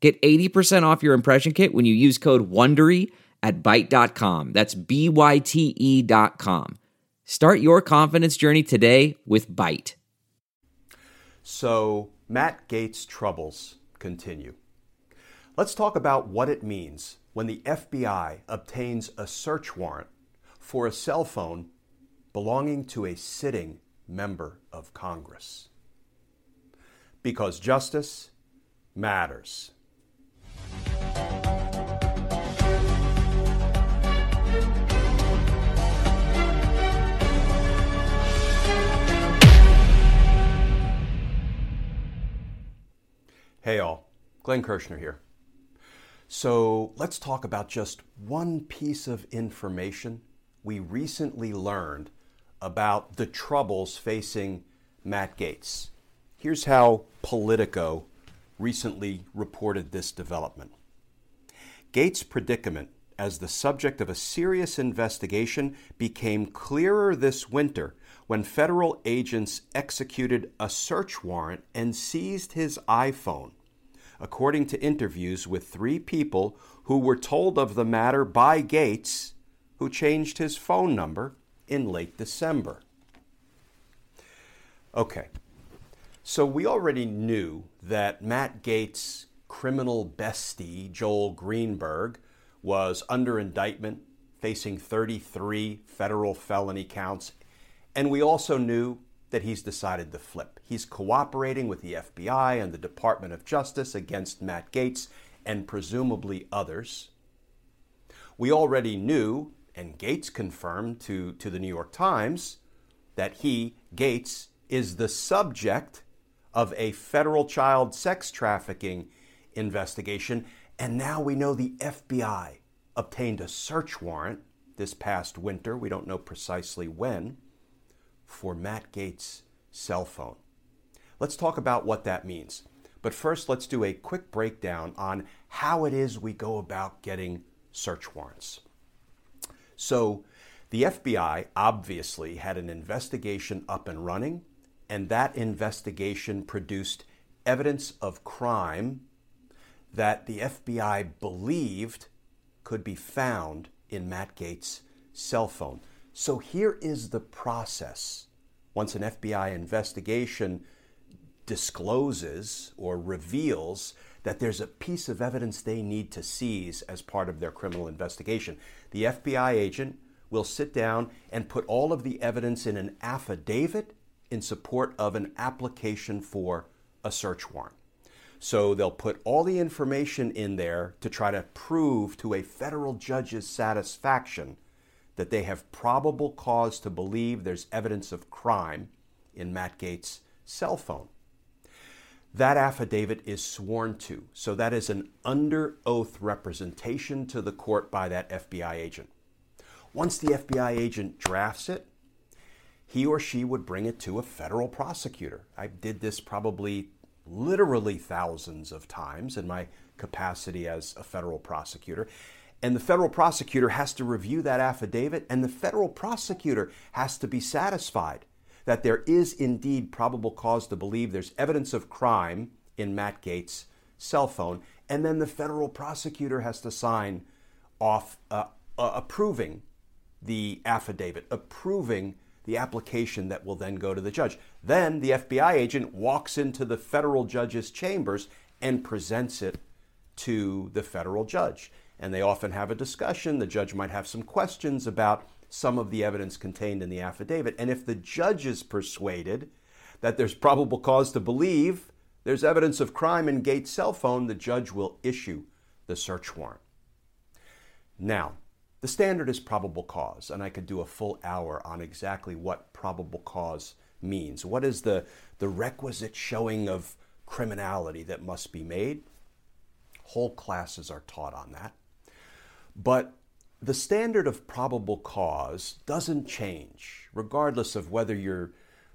Get 80% off your impression kit when you use code WONDERY at Byte.com. That's B-Y-T-E dot com. Start your confidence journey today with Byte. So, Matt Gaetz' troubles continue. Let's talk about what it means when the FBI obtains a search warrant for a cell phone belonging to a sitting member of Congress. Because justice matters. Hey all, Glenn Kirschner here. So let's talk about just one piece of information we recently learned about the troubles facing Matt Gaetz. Here's how Politico recently reported this development. Gaetz' predicament as the subject of a serious investigation became clearer this winter when federal agents executed a search warrant and seized his iPhone, according to interviews with three people who were told of the matter by Gaetz, who changed his phone number in late December. Okay, so we already knew that Matt Gaetz' criminal bestie, Joel Greenberg, was under indictment, facing 33 federal felony counts. And we also knew that he's decided to flip. He's cooperating with the FBI and the Department of Justice against Matt Gaetz and presumably others. We already knew, and Gaetz confirmed to, to the New York Times, that he, Gaetz, is the subject of a federal child sex trafficking investigation. And now we know the FBI obtained a search warrant this past winter, we don't know precisely when, for Matt Gaetz' cell phone. Let's talk about what that means. But first, let's do a quick breakdown on how it is we go about getting search warrants. So, the FBI obviously had an investigation up and running and that investigation produced evidence of crime that the FBI believed could be found in Matt Gaetz' cell phone. So here is the process. Once an FBI investigation discloses or reveals that there's a piece of evidence they need to seize as part of their criminal investigation, the FBI agent will sit down and put all of the evidence in an affidavit in support of an application for a search warrant. So they'll put all the information in there to try to prove to a federal judge's satisfaction that they have probable cause to believe there's evidence of crime in Matt Gaetz' cell phone. That affidavit is sworn to, so that is an under oath representation to the court by that FBI agent. Once the FBI agent drafts it, he or she would bring it to a federal prosecutor. I did this probably literally thousands of times in my capacity as a federal prosecutor. And the federal prosecutor has to review that affidavit, and the federal prosecutor has to be satisfied that there is indeed probable cause to believe there's evidence of crime in Matt Gaetz' cell phone. And then the federal prosecutor has to sign off uh, uh, approving the affidavit, approving the application that will then go to the judge. Then the FBI agent walks into the federal judge's chambers and presents it to the federal judge. And they often have a discussion. The judge might have some questions about some of the evidence contained in the affidavit. And if the judge is persuaded that there's probable cause to believe there's evidence of crime in Gaetz' cell phone, the judge will issue the search warrant. Now, the standard is probable cause, and I could do a full hour on exactly what probable cause means. What is the, the requisite showing of criminality that must be made? Whole classes are taught on that. But the standard of probable cause doesn't change, regardless of whether you're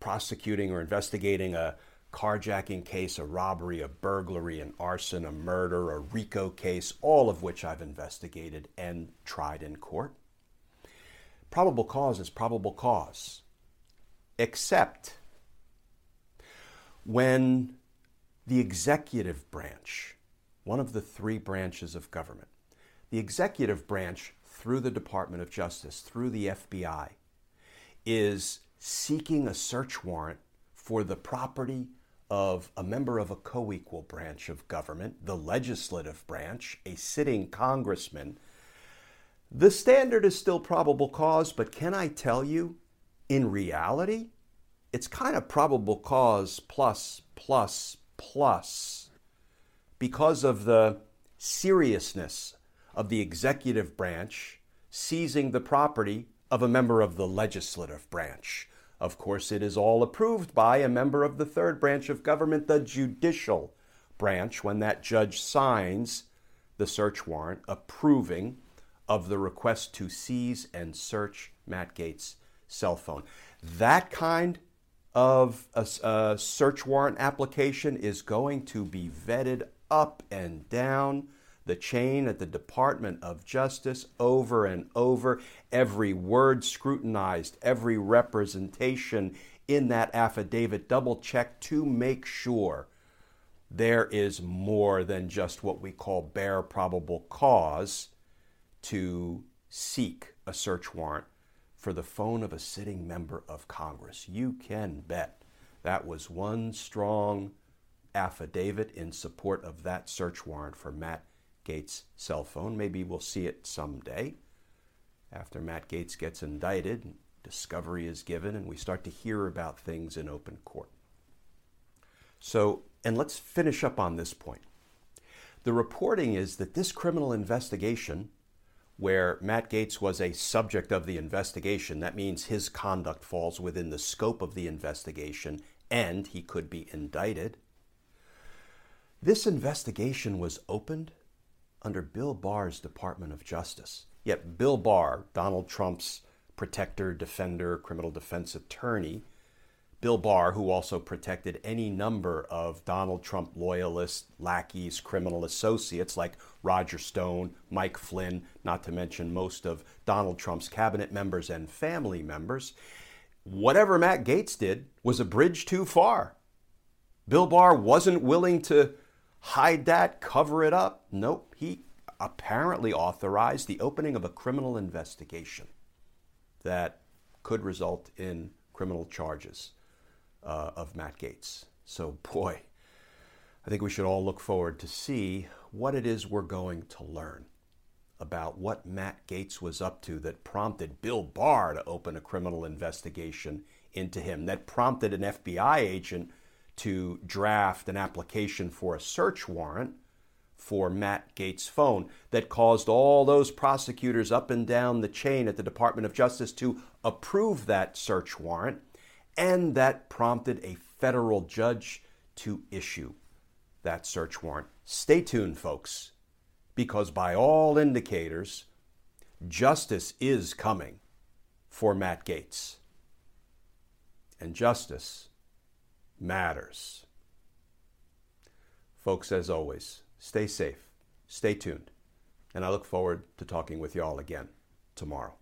prosecuting or investigating a carjacking case, a robbery, a burglary, an arson, a murder, a RICO case, all of which I've investigated and tried in court. Probable cause is probable cause, except when the executive branch, one of the three branches of government, the executive branch, through the Department of Justice, through the FBI, is seeking a search warrant for the property of a member of a co equal branch of government, the legislative branch, a sitting congressman, the standard is still probable cause, but can I tell you, in reality, it's kind of probable cause plus, plus, plus, because of the seriousness of the executive branch seizing the property of a member of the legislative branch. Of course, it is all approved by a member of the third branch of government, the judicial branch, when that judge signs the search warrant approving of the request to seize and search Matt Gaetz' cell phone. That kind of a, a, search warrant application is going to be vetted up and down the chain at the Department of Justice over and over, every word scrutinized, every representation in that affidavit double checked to make sure there is more than just what we call bare probable cause to seek a search warrant for the phone of a sitting member of Congress. You can bet that was one strong affidavit in support of that search warrant for Matt Gaetz' cell phone. Maybe we'll see it someday after Matt Gaetz gets indicted, discovery is given, and we start to hear about things in open court. So, and let's finish up on this point. The reporting is that this criminal investigation, where Matt Gaetz was a subject of the investigation, that means his conduct falls within the scope of the investigation and he could be indicted. This investigation was opened under Bill Barr's Department of Justice. Yet Bill Barr, Donald Trump's protector, defender, criminal defense attorney, Bill Barr, who also protected any number of Donald Trump loyalists, lackeys, criminal associates like Roger Stone, Mike Flynn, not to mention most of Donald Trump's cabinet members and family members. Whatever Matt Gaetz did was a bridge too far. Bill Barr wasn't willing to hide that, cover it up. Nope, he apparently authorized the opening of a criminal investigation that could result in criminal charges uh, of Matt Gaetz. So, boy, I think we should all look forward to see what it is we're going to learn about what Matt Gaetz was up to that prompted Bill Barr to open a criminal investigation into him, that prompted an FBI agent to draft an application for a search warrant for Matt Gaetz' phone that caused all those prosecutors up and down the chain at the Department of Justice to approve that search warrant, and that prompted a federal judge to issue that search warrant. Stay tuned, folks, because by all indicators, justice is coming for Matt Gaetz. And justice matters. Folks, as always, stay safe, stay tuned, and I look forward to talking with you all again tomorrow.